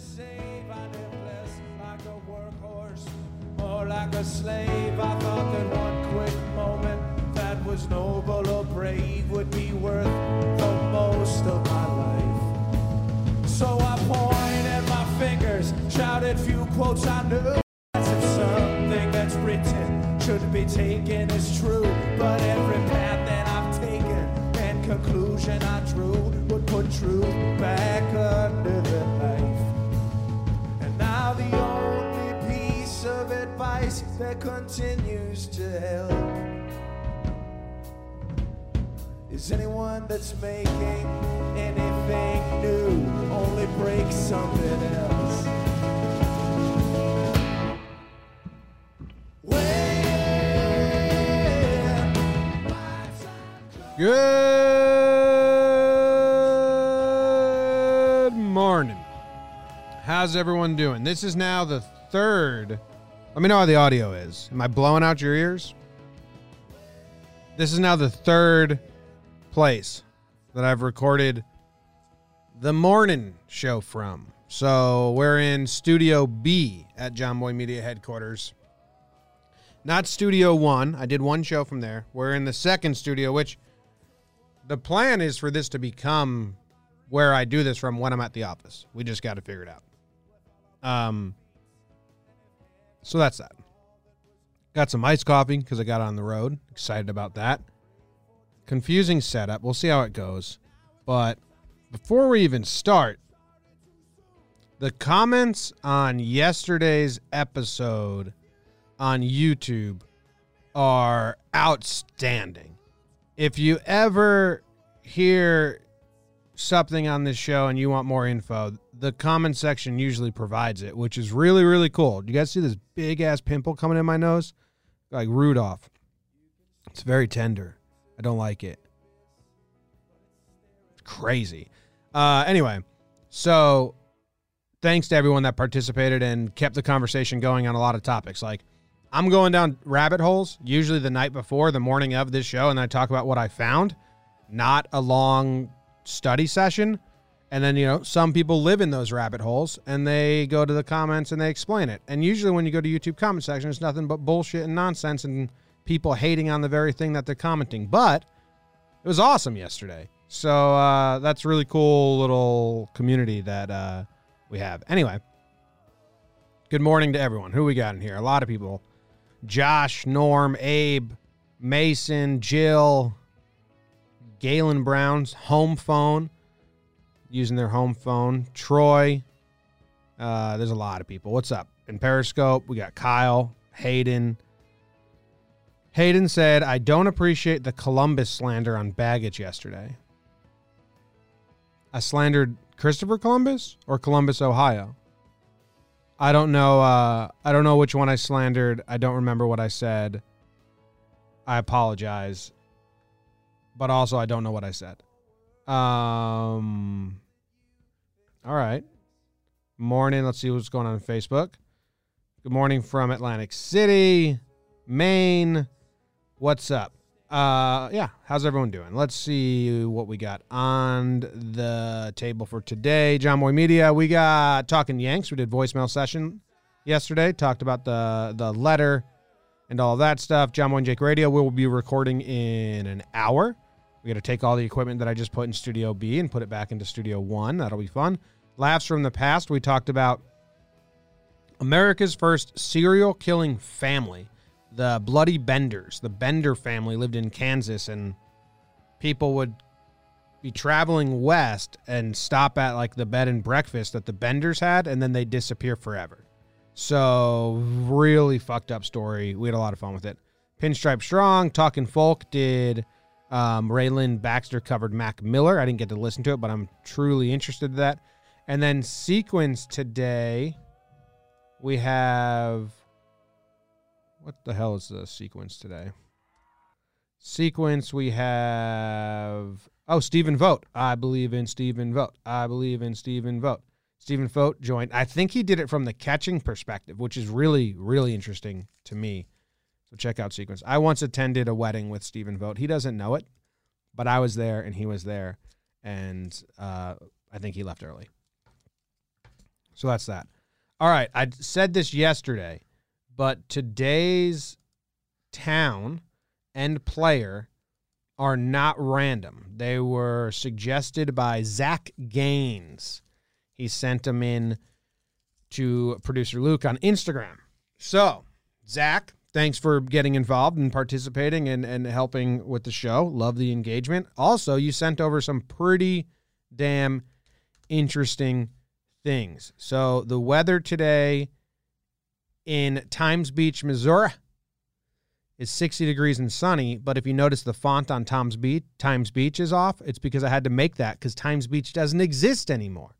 save, I less like a workhorse, more like a slave. I thought that one quick moment that was noble or brave would be worth the most of my life. So I pointed my fingers, shouted few quotes I knew. As if something that's written should be taken as true. But every path that I've taken and conclusion I drew would put truth back that continues to help is anyone that's making anything new only breaks something else. Good morning. How's everyone doing? This is now the third. Let me know how the audio is. Am I blowing out your ears? This is now the third place that I've recorded the morning show from. So we're in Studio B at John Boy Media headquarters. Not Studio One. I did one show from there. We're in the second studio, which the plan is for this to become where I do this from when I'm at the office. We just got to figure it out. Um, so that's that. Got some iced coffee because I got on the road. Excited about that. Confusing setup. We'll see how it goes. But before we even start, the comments on yesterday's episode on YouTube are outstanding. If you ever hear something on this show and you want more info, the comment section usually provides it, which is really, really cool. You guys see this big ass pimple coming in my nose? Like Rudolph. It's very tender. I don't like it. It's crazy. Uh, anyway, so thanks to everyone that participated and kept the conversation going on a lot of topics. Like, I'm going down rabbit holes, usually the night before, the morning of this show, and I talk about what I found, not a long study session. And then, you know, some people live in those rabbit holes and they go to the comments and they explain it. And usually when you go to YouTube comment section, it's nothing but bullshit and nonsense and people hating on the very thing that they're commenting. But it was awesome yesterday. So uh, that's really cool little community that uh, we have. Anyway, good morning to everyone. Who we got in here? A lot of people. Josh, Norm, Abe, Mason, Jill, Galen Brown's home phone, using their home phone. Troy. Uh, there's a lot of people. What's up? In Periscope, we got Kyle, Hayden. Hayden said, I don't appreciate the Columbus slander on baggage yesterday. I slandered Christopher Columbus or Columbus, Ohio. I don't know. Uh, I don't know which one I slandered. I don't remember what I said. I apologize, but also I don't know what I said. Um. All right. Morning. Let's see what's going on on Facebook. Good morning from Atlantic City, Maine. What's up? Uh, yeah. How's everyone doing? Let's see what we got on the table for today. John Boy Media. We got talking Yanks. We did voicemail session yesterday. Talked about the the letter and all that stuff. John and Jake Radio. Will be recording in an hour. We got to take all the equipment that I just put in Studio B and put it back into Studio One. That'll be fun. Laughs from the past. We talked about America's first serial killing family the Bloody Benders. The Bender family lived in Kansas, and people would be traveling west and stop at like the bed and breakfast that the Benders had, and then they disappear forever. So, really fucked up story. We had a lot of fun with it. Pinstripe Strong, Talking Folk did. Um, Rayland Baxter covered Mac Miller. I didn't get to listen to it, but I'm truly interested in that. And then Sequence today, we have what the hell is the sequence today? Sequence we have oh Stephen Vogt. I believe in Stephen Vogt. I believe in Stephen Vogt. Stephen Vogt joined. I think he did it from the catching perspective, which is really really interesting to me. So check out sequence. I once attended a wedding with Stephen Vogt. He doesn't know it, but I was there and he was there, and uh, I think he left early. So that's that. All right. I said this yesterday, but today's town and player are not random. They were suggested by Zach Gaines. He sent them in to producer Luke on Instagram. So, Zach, thanks for getting involved and participating and, and helping with the show. Love the engagement. Also, you sent over some pretty damn interesting things. So, the weather today in Times Beach, Missouri is 60 degrees and sunny, but if you notice the font on Tom's Beach, Times Beach is off, it's because I had to make that cuz Times Beach doesn't exist anymore.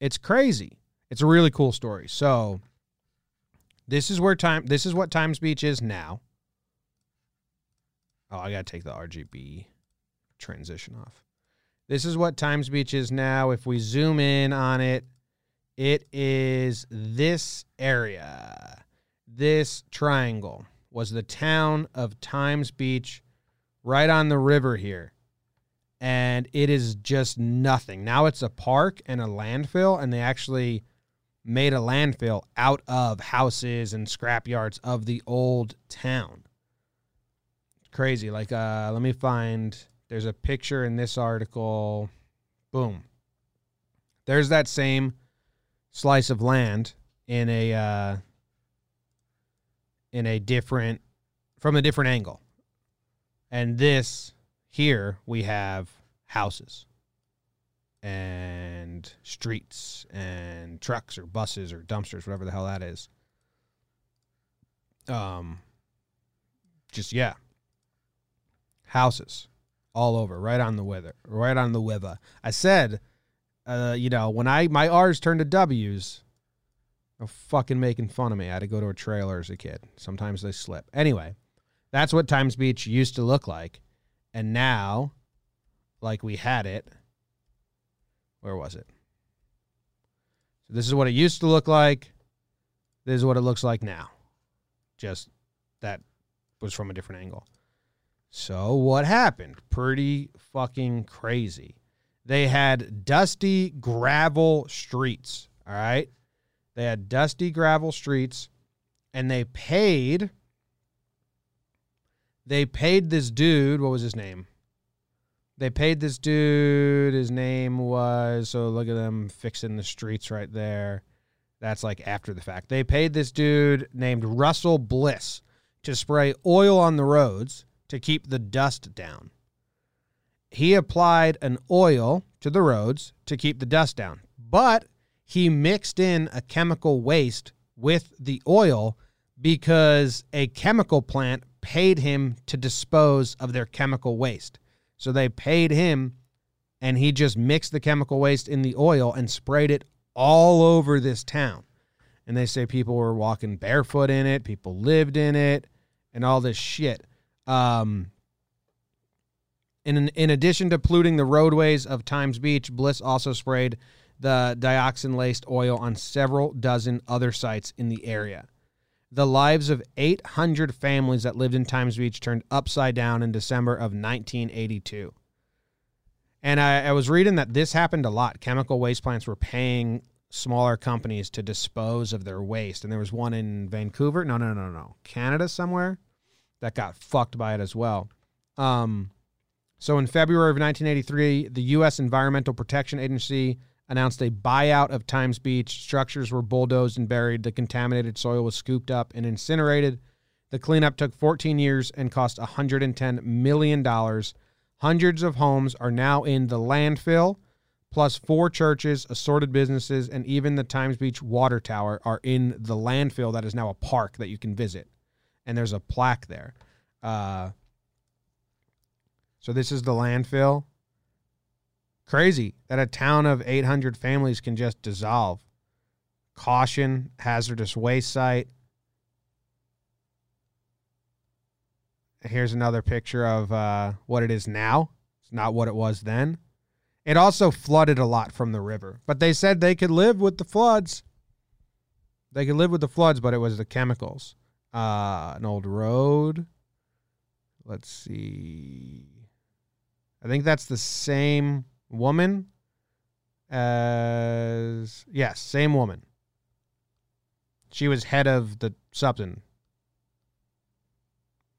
It's crazy. It's a really cool story. So, this is where time this is what Times Beach is now. Oh, I got to take the RGB transition off. This is what Times Beach is now. If we zoom in on it, it is this area. This triangle was the town of Times Beach right on the river here. And it is just nothing. Now it's a park and a landfill, and they actually made a landfill out of houses and scrap yards of the old town. Crazy. Like, uh, let me find. There's a picture in this article. Boom. There's that same slice of land in a uh, in a different from a different angle. And this here we have houses and streets and trucks or buses or dumpsters, whatever the hell that is. Um, just yeah, houses all over, right on the weather, right on the weather. I said, uh, you know, when I my R's turned to W's, they're fucking making fun of me. I had to go to a trailer as a kid. Sometimes they slip. Anyway, that's what Times Beach used to look like, and now, like we had it where was it? So this is what it used to look like. This is what it looks like now. Just that was from a different angle. So what happened? Pretty fucking crazy. They had dusty gravel streets, all right? They had dusty gravel streets and they paid they paid this dude, what was his name? they paid this dude. His name was so look at them fixing the streets right there. That's like after the fact. They paid this dude named Russell Bliss to spray oil on the roads to keep the dust down. He applied an oil to the roads to keep the dust down, but he mixed in a chemical waste with the oil because a chemical plant paid him to dispose of their chemical waste. So they paid him and he just mixed the chemical waste in the oil and sprayed it all over this town. And they say people were walking barefoot in it, people lived in it, and all this shit. Um, in, in addition to polluting the roadways of Times Beach, Bliss also sprayed the dioxin laced oil on several dozen other sites in the area. The lives of 800 families that lived in Times Beach turned upside down in December of 1982. And I, I, was reading that this happened a lot. Chemical waste plants were paying smaller companies to dispose of their waste. And there was one in Vancouver. No, no, no, no. Canada somewhere that got fucked by it as well. Um, so in February of 1983, the U.S. Environmental Protection Agency announced a buyout of Times Beach. Structures were bulldozed and buried. The contaminated soil was scooped up and incinerated. The cleanup took 14 years and cost $110 million. Hundreds of homes are now in the landfill, plus four churches, assorted businesses, and even the Times Beach Water Tower are in the landfill that is now a park that you can visit. And there's a plaque there. Uh, so this is the landfill. Crazy that a town of 800 families can just dissolve. Caution, hazardous waste site. Here's another picture of uh, what it is now. It's not what it was then. It also flooded a lot from the river, but they said they could live with the floods. They could live with the floods, but it was the chemicals. Uh, an old road. Let's see. I think that's the same woman as. Yes, same woman. She was head of the something,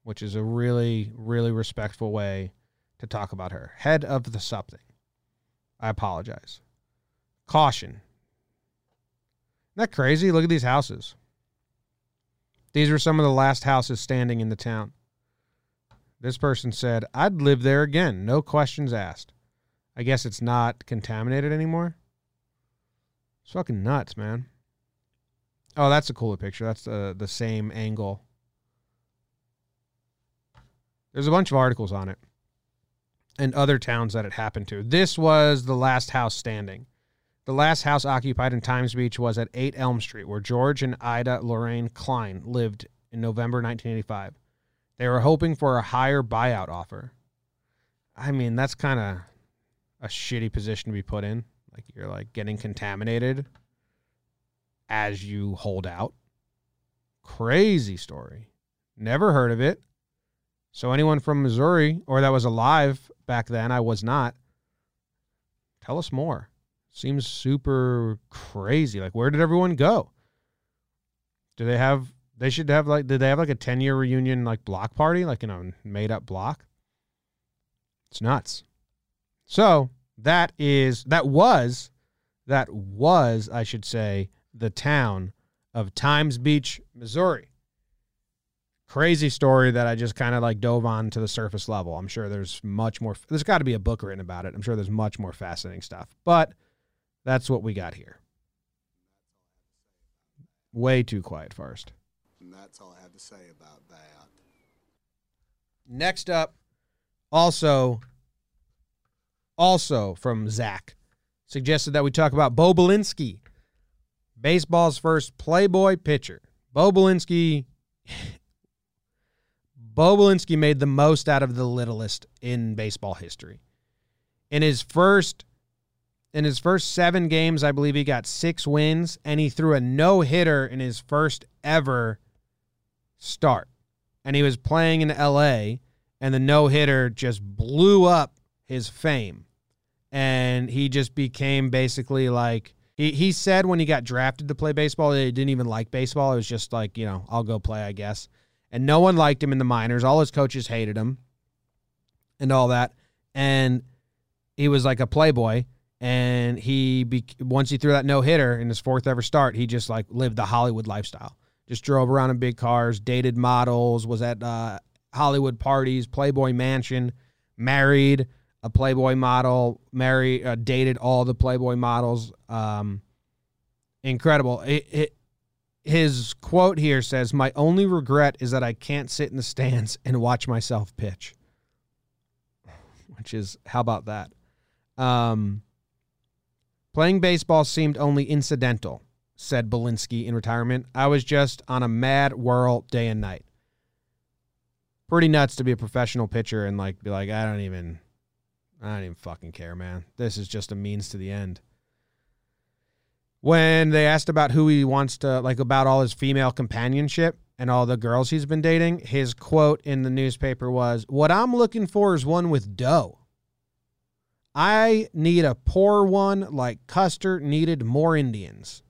which is a really, really respectful way to talk about her. Head of the something. I apologize. Caution. Isn't that crazy? Look at these houses. These were some of the last houses standing in the town. This person said, I'd live there again, no questions asked. I guess it's not contaminated anymore. It's fucking nuts, man. Oh, that's a cooler picture. That's the the same angle. There's a bunch of articles on it and other towns that it happened to. This was the last house standing. The last house occupied in Times Beach was at 8 Elm Street, where George and Ida Lorraine Klein lived in November 1985. They were hoping for a higher buyout offer. I mean, that's kind of a shitty position to be put in. Like you're like getting contaminated as you hold out. Crazy story. Never heard of it. So anyone from Missouri or that was alive back then, I was not. Tell us more. Seems super crazy. Like where did everyone go? Do they have they should have like did they have like a 10 year reunion like block party like in a made up block? It's nuts. So, that is that was that was I should say the town of Times Beach, Missouri. Crazy story that I just kind of like dove on to the surface level. I'm sure there's much more. There's got to be a book written about it. I'm sure there's much more fascinating stuff, but that's what we got here. Way too quiet first. And that's all I have to say about that. Next up, also, also from Zach, suggested that we talk about Bo Belinsky, baseball's first Playboy pitcher. Bo Belinsky, Bo Belinsky made the most out of the littlest in baseball history. In his first in his first 7 games, I believe he got 6 wins and he threw a no-hitter in his first ever start. And he was playing in LA and the no-hitter just blew up his fame. And he just became basically like he, he said when he got drafted to play baseball, he didn't even like baseball. It was just like, you know, I'll go play, I guess. And no one liked him in the minors. All his coaches hated him and all that. And he was like a playboy. And he, be, once he threw that no hitter in his fourth ever start, he just like lived the Hollywood lifestyle. Just drove around in big cars, dated models, was at uh, Hollywood parties, Playboy Mansion, married a Playboy model, married, uh, dated all the Playboy models. Um, incredible. It, it, his quote here says, "My only regret is that I can't sit in the stands and watch myself pitch." Which is how about that? Um, playing baseball seemed only incidental, said Belinsky in retirement. I was just on a mad whirl day and night. Pretty nuts to be a professional pitcher and like be like, I don't even, I don't even fucking care, man. This is just a means to the end when they asked about who he wants to like about all his female companionship and all the girls he's been dating, his quote in the newspaper was, "What I'm looking for is one with dough. I need a poor one like Custer needed more Indians."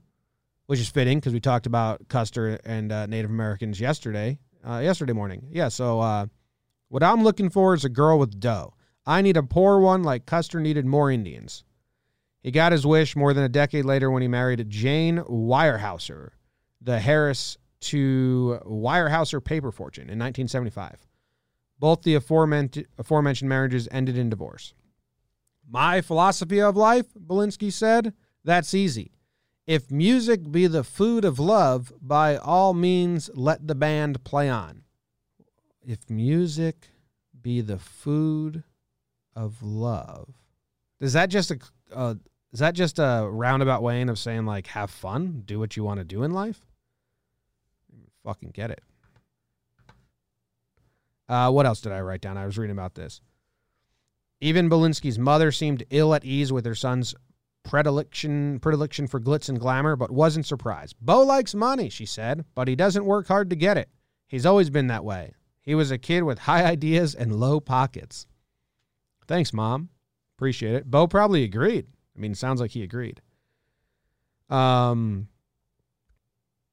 Which is fitting because we talked about Custer and uh, Native Americans yesterday, uh, yesterday morning. Yeah, so uh, what I'm looking for is a girl with dough. I need a poor one like Custer needed more Indians. He got his wish more than a decade later when he married Jane Weyerhaeuser, the Harris to Weyerhaeuser paper fortune in 1975. Both the aforementioned, aforementioned marriages ended in divorce. My philosophy of life, Belinsky said, that's easy. If music be the food of love, by all means let the band play on. If music be the food of love. Is that just a, a is that just a roundabout way of saying like have fun, do what you want to do in life? Fucking get it. Uh, what else did I write down? I was reading about this. Even Belinsky's mother seemed ill at ease with her son's predilection predilection for glitz and glamour, but wasn't surprised. Bo likes money, she said, but he doesn't work hard to get it. He's always been that way. He was a kid with high ideas and low pockets. Thanks, Mom. Appreciate it. Bo probably agreed. I mean, sounds like he agreed. Um,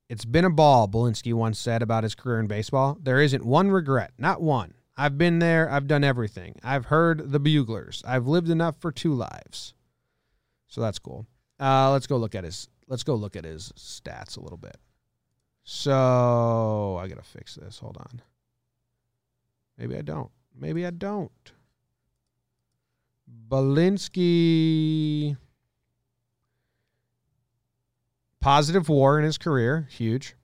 it's been a ball, Belinsky once said about his career in baseball. There isn't one regret, not one. I've been there. I've done everything. I've heard the buglers. I've lived enough for two lives. So that's cool. Uh, let's go look at his. Let's go look at his stats a little bit. So I gotta fix this. Hold on. Maybe I don't. Maybe I don't. Belinsky. Positive war in his career. Huge.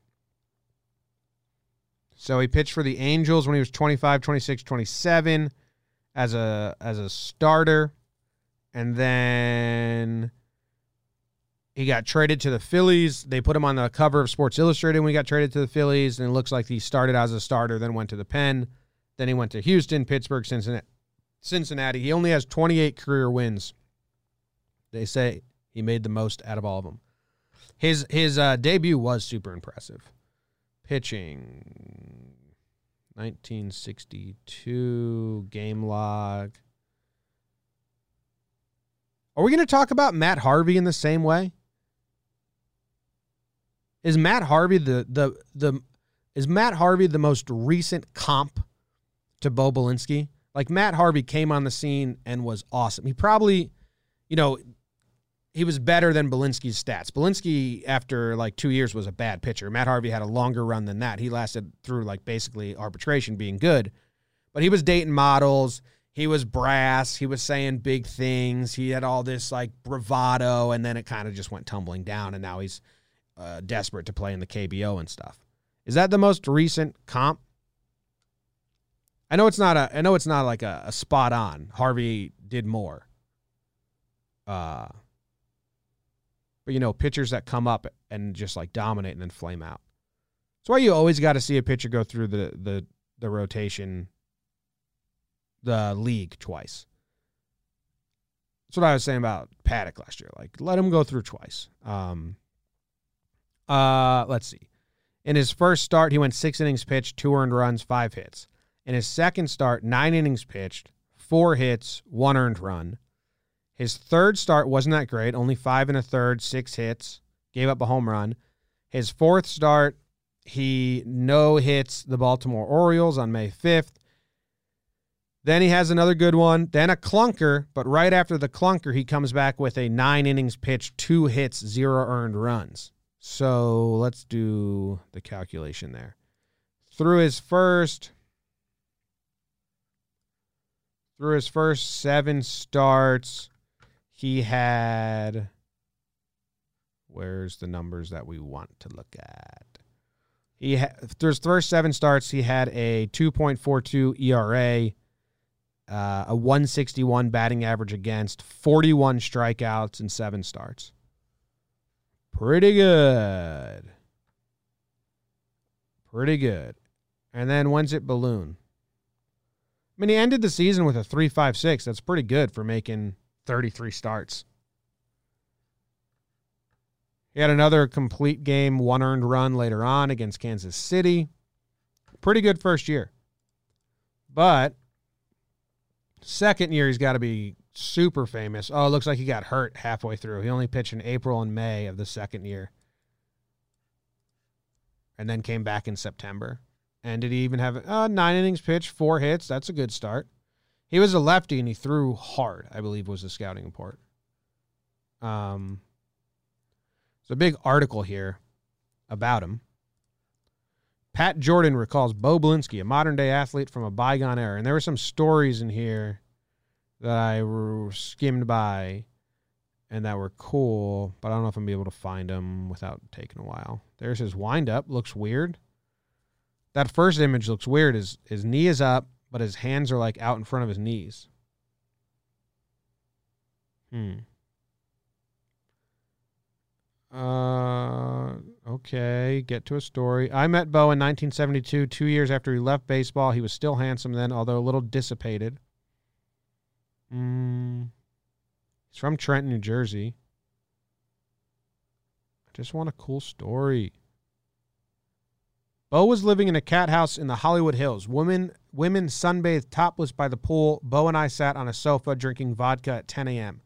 So he pitched for the Angels when he was 25, 26, 27 as a as a starter. And then he got traded to the Phillies. They put him on the cover of Sports Illustrated when he got traded to the Phillies, and it looks like he started as a starter, then went to the pen. Then he went to Houston, Pittsburgh, Cincinnati. Cincinnati. He only has 28 career wins. They say he made the most out of all of them. His his uh, debut was super impressive. Pitching 1962 game log. Are we going to talk about Matt Harvey in the same way? Is Matt Harvey the the the is Matt Harvey the most recent comp to Bo Belinsky? Like Matt Harvey came on the scene and was awesome. He probably, you know, he was better than Belinsky's stats. Belinsky, after like two years, was a bad pitcher. Matt Harvey had a longer run than that. He lasted through like basically arbitration being good, but he was dating models. He was brass. He was saying big things. He had all this like bravado, and then it kind of just went tumbling down. And now he's uh, desperate to play in the KBO and stuff. Is that the most recent comp? I know it's not a. I know it's not like a, a spot on. Harvey did more. Uh, but you know, pitchers that come up and just like dominate and then flame out. That's why you always got to see a pitcher go through the the the rotation, the league twice. That's what I was saying about Paddack last year. Like, let him go through twice. Um, uh, let's see. In his first start, he went six innings pitched, two earned runs, five hits. In his second start, nine innings pitched, four hits, one earned run. His third start wasn't that great, only five and a third, six hits, gave up a home run. His fourth start, he no hits the Baltimore Orioles on May 5th. Then he has another good one, then a clunker, but right after the clunker, he comes back with a nine innings pitched, two hits, zero earned runs. So let's do the calculation there. Through his first through his first 7 starts, he had where's the numbers that we want to look at? He had through his first 7 starts, he had a 2.42 ERA, uh, a 161 batting average against, 41 strikeouts in 7 starts. Pretty good. Pretty good. And then when's it balloon? I mean, he ended the season with a 3.56. That's pretty good for making 33 starts. He had another complete game, one earned run later on against Kansas City. Pretty good first year. But second year, he's got to be super famous. Oh, it looks like he got hurt halfway through. He only pitched in April and May of the second year. And then came back in September. And did he even have uh, nine innings pitched, four hits? That's a good start. He was a lefty and he threw hard, I believe was the scouting report. Um, there's a big article here about him. Pat Jordan recalls Bo Belinsky, a modern day athlete from a bygone era. And there were some stories in here that I skimmed by and that were cool, but I don't know if I'm be able to find them without taking a while. There's his windup. Looks weird. That first image looks weird. His his knee is up, but his hands are like out in front of his knees. Hmm. Uh, okay. Get to a story. I met Bo in 1972, two years after he left baseball. He was still handsome then, although a little dissipated. Hmm. He's from Trenton, New Jersey. I just want a cool story. Bo was living in a cat house in the Hollywood Hills. Women women sunbathed topless by the pool. Bo and I sat on a sofa drinking vodka at 10 a.m.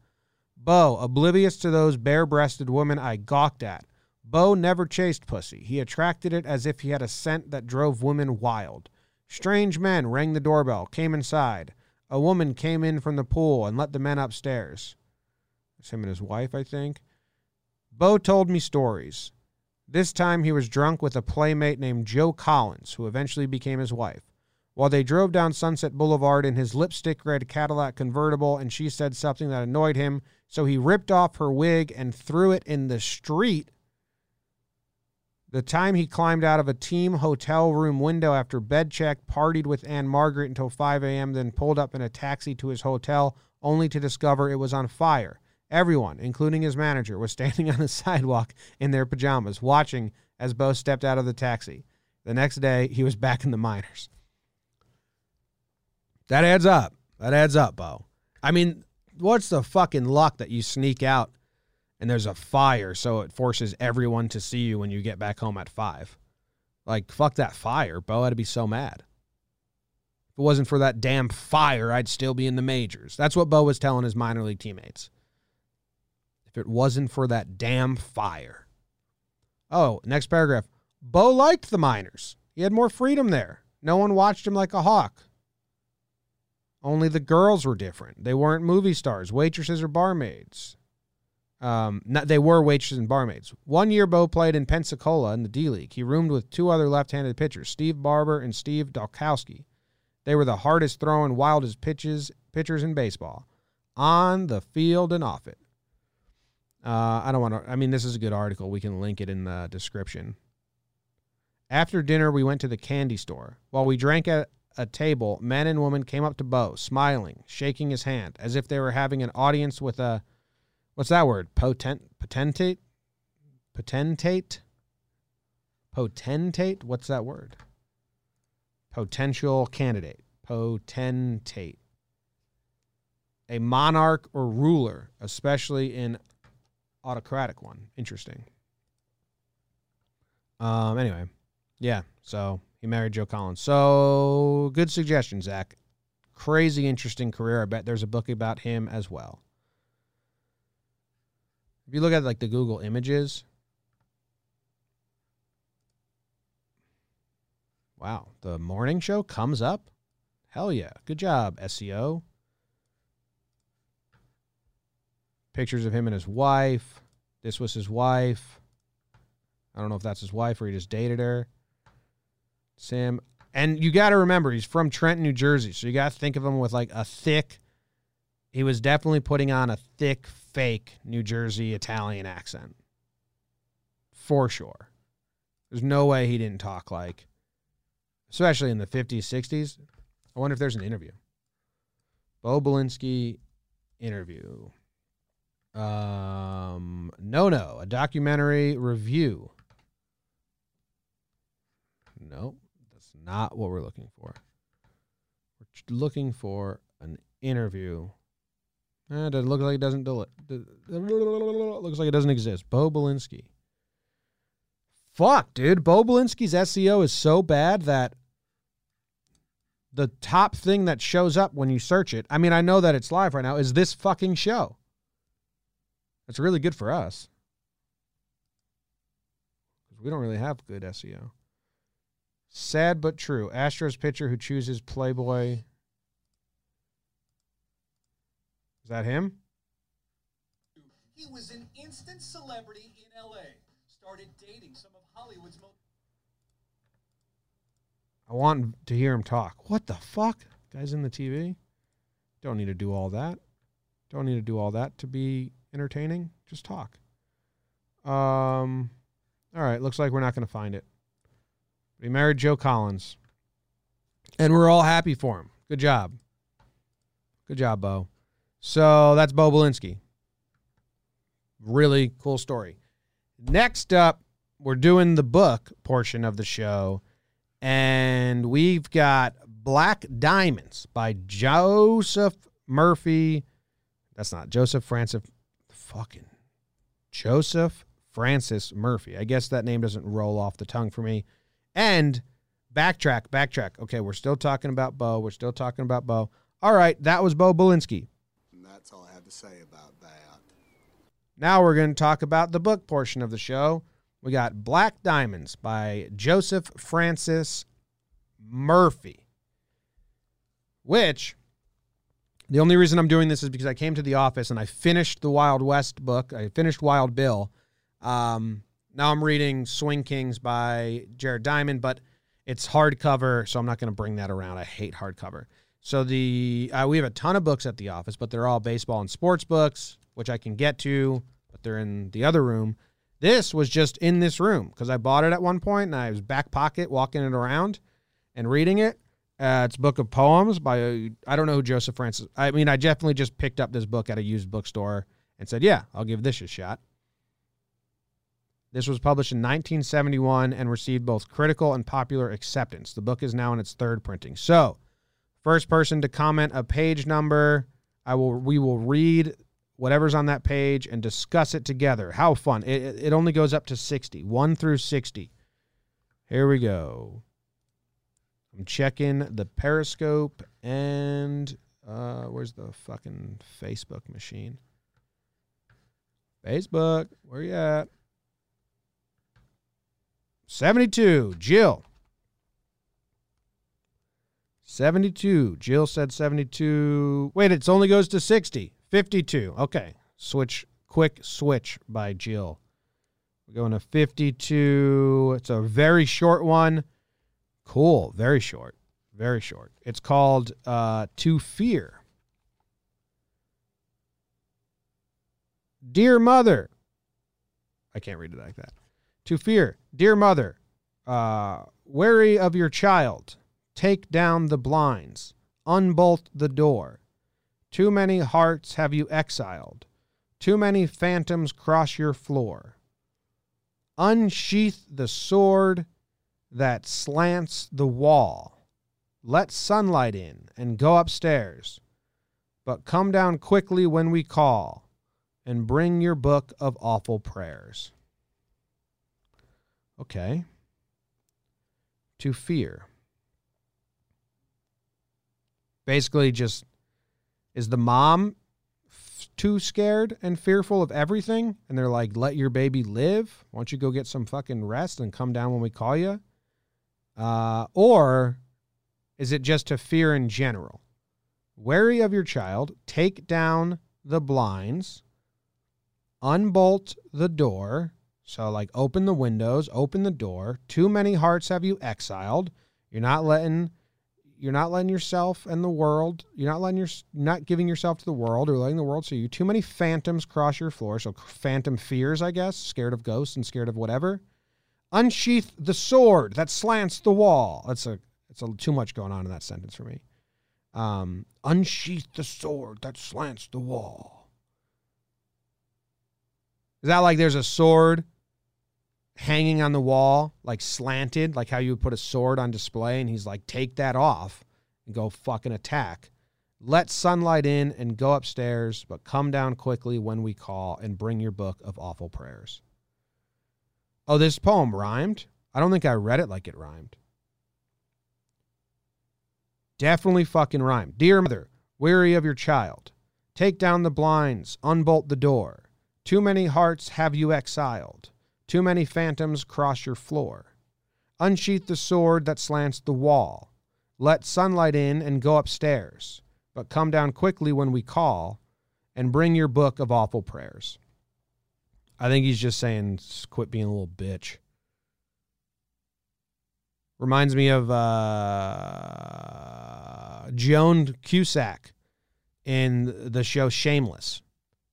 Bo, oblivious to those bare breasted women I gawked at. Bo never chased pussy. He attracted it as if he had a scent that drove women wild. Strange men rang the doorbell, came inside. A woman came in from the pool and let the men upstairs. It's him and his wife, I think. Bo told me stories. This time he was drunk with a playmate named Jo Collins, who eventually became his wife. While they drove down Sunset Boulevard in his lipstick red Cadillac convertible, and she said something that annoyed him, so he ripped off her wig and threw it in the street. The time he climbed out of a team hotel room window after bed check, partied with Ann-Margret until 5 a.m., then pulled up in a taxi to his hotel, only to discover it was on fire. Everyone, including his manager, was standing on the sidewalk in their pajamas, watching as Bo stepped out of the taxi. The next day, he was back in the minors. That adds up. That adds up, Bo. I mean, what's the fucking luck that you sneak out and there's a fire, so it forces everyone to see you when you get back home at five? Like, fuck that fire. Bo to be so mad. If it wasn't for that damn fire, I'd still be in the majors. That's what Bo was telling his minor league teammates. It wasn't for that damn fire. Oh, next paragraph. Bo liked the miners. He had more freedom there. No one watched him like a hawk. Only the girls were different. They weren't movie stars, waitresses, or barmaids. Um, not, they were waitresses and barmaids. One year, Bo played in Pensacola in the D League. He roomed with two other left-handed pitchers, Steve Barber and Steve Dalkowski. They were the hardest throwing, wildest pitches pitchers in baseball, on the field and off it. Uh, I don't want to. I mean, this is a good article. We can link it in the description. After dinner, we went to the candy store. While we drank at a table, men and women came up to Bo, smiling, shaking his hand, as if they were having an audience with a what's that word? Potent potentate? Potentate? Potentate? What's that word? Potential candidate. Potentate. A monarch or ruler, especially in autocratic one. Interesting. Um anyway. Yeah, so he married Jo Collins. So good suggestion, Zach. Crazy interesting career. I bet there's a book about him as well. If you look at like the Google images, wow, the morning show comes up. Hell yeah. Good job, SEO. Pictures of him and his wife. This was his wife. I don't know if that's his wife or he just dated her. Sam. And you got to remember, he's from Trenton, New Jersey. So you got to think of him with like a thick, he was definitely putting on a thick, fake New Jersey Italian accent. For sure. There's no way he didn't talk like, especially in the 50s, 60s. I wonder if there's an interview. Bo Belinsky interview. Um, no, no, a documentary review. No, That's not what we're looking for. We're looking for an interview. Eh, does it look like it doesn't do it? Looks like it doesn't exist. Bo Belinsky. Fuck, dude. Bo Belinsky's SEO is so bad that the top thing that shows up when you search it, I mean, I know that it's live right now, is this fucking show. That's really good for us. Because we don't really have good SEO. Sad but true. Astros pitcher who chooses Playboy. Is that him? He was an instant celebrity in LA. Started dating some of Hollywood's most. I want to hear him talk. What the fuck? Guys in the TV? Don't need to do all that. Don't need to do all that to be entertaining. Just talk. Um all right, looks like we're not going to find it. He married Jo Collins. And we're all happy for him. Good job. Good job, Bo. So that's Bo Belinsky. Really cool story. Next up, we're doing the book portion of the show. And we've got Black Diamonds by Joseph Murphy. That's not Joseph Francis. Fucking Joseph Francis Murphy. I guess that name doesn't roll off the tongue for me. And backtrack, backtrack. Okay, we're still talking about Bo. We're still talking about Bo. All right, that was Bo Belinsky. And that's all I have to say about that. Now we're going to talk about the book portion of the show. We got Black Diamonds by Joseph Francis Murphy, which the only reason I'm doing this is because I came to the office and I finished the Wild West book. I finished Wild Bill. Um, now I'm reading Swing Kings by Jared Diamond, but it's hardcover, so I'm not going to bring that around. I hate hardcover. So the uh, we have a ton of books at the office, but they're all baseball and sports books, which I can get to, but they're in the other room. This was just in this room because I bought it at one point and I was back pocket walking it around and reading it. Uh, it's book of poems by I don't know who Joseph Francis. I mean, I definitely just picked up this book at a used bookstore and said, "Yeah, I'll give this a shot." This was published in 1971 and received both critical and popular acceptance. The book is now in its third printing. So, first person to comment a page number, I will we will read whatever's on that page and discuss it together. How fun. It, it only goes up to 60, 1 through 60. Here we go. I'm checking the Periscope and uh, where's the fucking Facebook machine? Facebook, where you at? 72, Jill. 72. Jill said 72. Wait, it only goes to 60. 52. Okay. Switch, quick switch by Jill. We're going to 52. It's a very short one. Cool. Very short. Very short. It's called uh, To Fear. Dear Mother. I can't read it like that. To Fear. Dear Mother, uh, wary of your child, take down the blinds, unbolt the door. Too many hearts have you exiled. Too many phantoms cross your floor. Unsheath the sword that slants the wall. Let sunlight in and go upstairs. But come down quickly when we call and bring your book of awful prayers. Okay. To fear. Basically, just is the mom f- too scared and fearful of everything? And they're like, let your baby live. Why don't you go get some fucking rest and come down when we call you? Uh, or is it just a fear in general? Wary of your child, take down the blinds, unbolt the door. So, like, open the windows, open the door. Too many hearts have you exiled. You're not letting, you're not letting yourself and the world. You're not letting your, not giving yourself to the world or letting the world see you. Too many phantoms cross your floor. So, phantom fears, I guess, scared of ghosts and scared of whatever. Unsheath the sword that slants the wall. That's a, it's a too much going on in that sentence for me. Um, unsheath the sword that slants the wall. Is that like there's a sword hanging on the wall, like slanted, like how you would put a sword on display, and he's like, take that off and go fucking attack. Let sunlight in and go upstairs, but come down quickly when we call and bring your book of awful prayers. Oh, this poem rhymed? I don't think I read it like it rhymed. Definitely fucking rhymed. Dear mother, weary of your child, take down the blinds, unbolt the door. Too many hearts have you exiled. Too many phantoms cross your floor. Unsheath the sword that slants the wall. Let sunlight in and go upstairs, but come down quickly when we call and bring your book of awful prayers. I think he's just saying quit being a little bitch. Reminds me of uh, Joan Cusack in the show Shameless.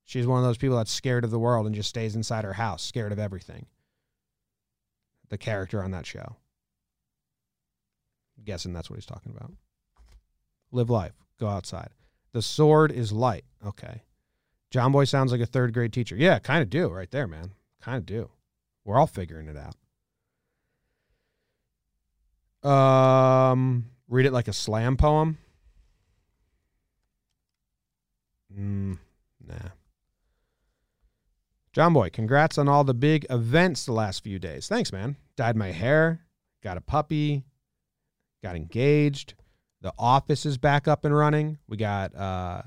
She's one of those people that's scared of the world and just stays inside her house, scared of everything. The character on that show. I'm guessing that's what he's talking about. Live life, go outside. The sword is light. Okay. John Boy sounds like a third grade teacher. Yeah, kind of do right there, man. Kind of do. We're all figuring it out. Um, read it like a slam poem. Mm, nah. John Boy, congrats on all the big events the last few days. Thanks, man. Dyed my hair, got a puppy, got engaged. The office is back up and running. We got uh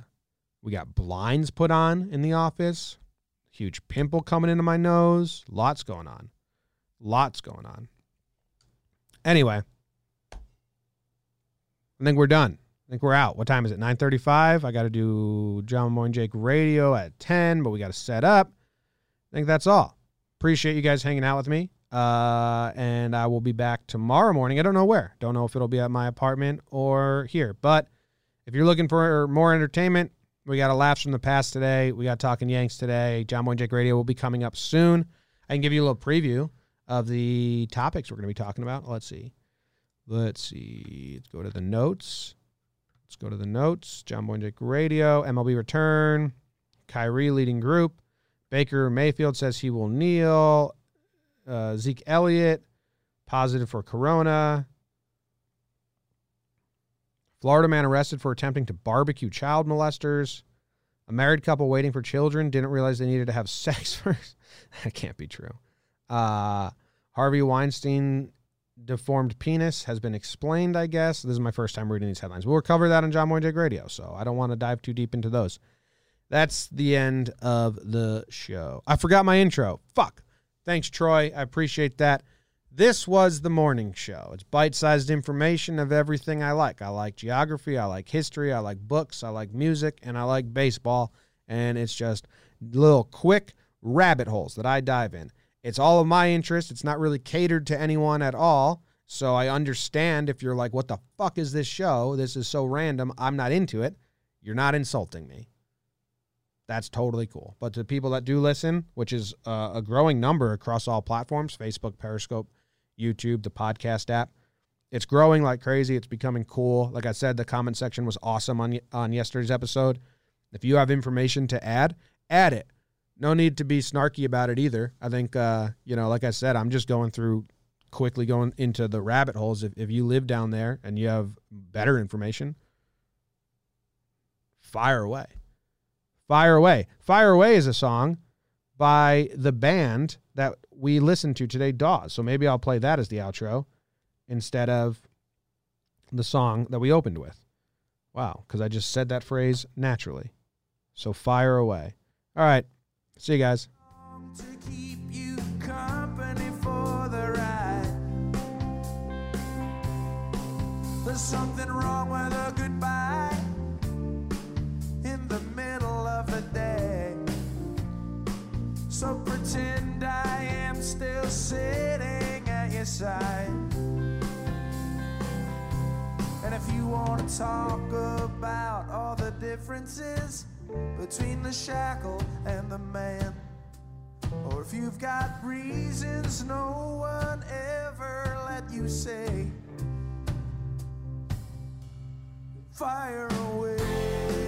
we got blinds put on in the office. Huge pimple coming into my nose. Lots going on. Lots going on. Anyway, I think we're done. I think we're out. What time is it? 9:35. I got to do John Boy and Jake Radio at 10, but we got to set up. I think that's all. Appreciate you guys hanging out with me. Uh, and I will be back tomorrow morning. I don't know where. Don't know if it'll be at my apartment or here. But if you're looking for more entertainment, we got a laughs from the past today. We got talking Yanks today. John Boy and Jake Radio will be coming up soon. I can give you a little preview of the topics we're going to be talking about. Let's see. Let's see. Let's go to the notes. Let's go to the notes. John Boy and Jake Radio, MLB return, Kyrie leading group. Baker Mayfield says he will kneel. Uh, Zeke Elliott, positive for corona. Florida man arrested for attempting to barbecue child molesters. A married couple waiting for children didn't realize they needed to have sex first. that can't be true. Uh, Harvey Weinstein deformed penis has been explained, I guess. This is my first time reading these headlines. We'll cover that on John Boy and Jake Radio, so I don't want to dive too deep into those. That's the end of the show. I forgot my intro. Fuck. Thanks, Troy. I appreciate that. This was the morning show. It's bite sized information of everything I like. I like geography, I like history, I like books, I like music, and I like baseball. And it's just little quick rabbit holes that I dive in. It's all of my interest. It's not really catered to anyone at all. So I understand if you're like, what the fuck is this show? This is so random. I'm not into it. You're not insulting me. That's totally cool. But to people that do listen, which is uh, a growing number across all platforms Facebook, Periscope, YouTube, the podcast app, it's growing like crazy. It's becoming cool. Like I said, the comment section was awesome on, on yesterday's episode. If you have information to add, add it. No need to be snarky about it either. I think, uh, you know, like I said, I'm just going through quickly going into the rabbit holes. If, if you live down there and you have better information, fire away. Fire Away. Fire Away is a song by the band that we listened to today, Dawes. So maybe I'll play that as the outro instead of the song that we opened with. Wow, because I just said that phrase naturally. So fire away. All right. See you guys. There's something wrong with a goodbye in the middle of the day. So pretend still sitting at your side. And if you want to talk about all the differences between the shackle and the man, or if you've got reasons no one ever let you say, fire away.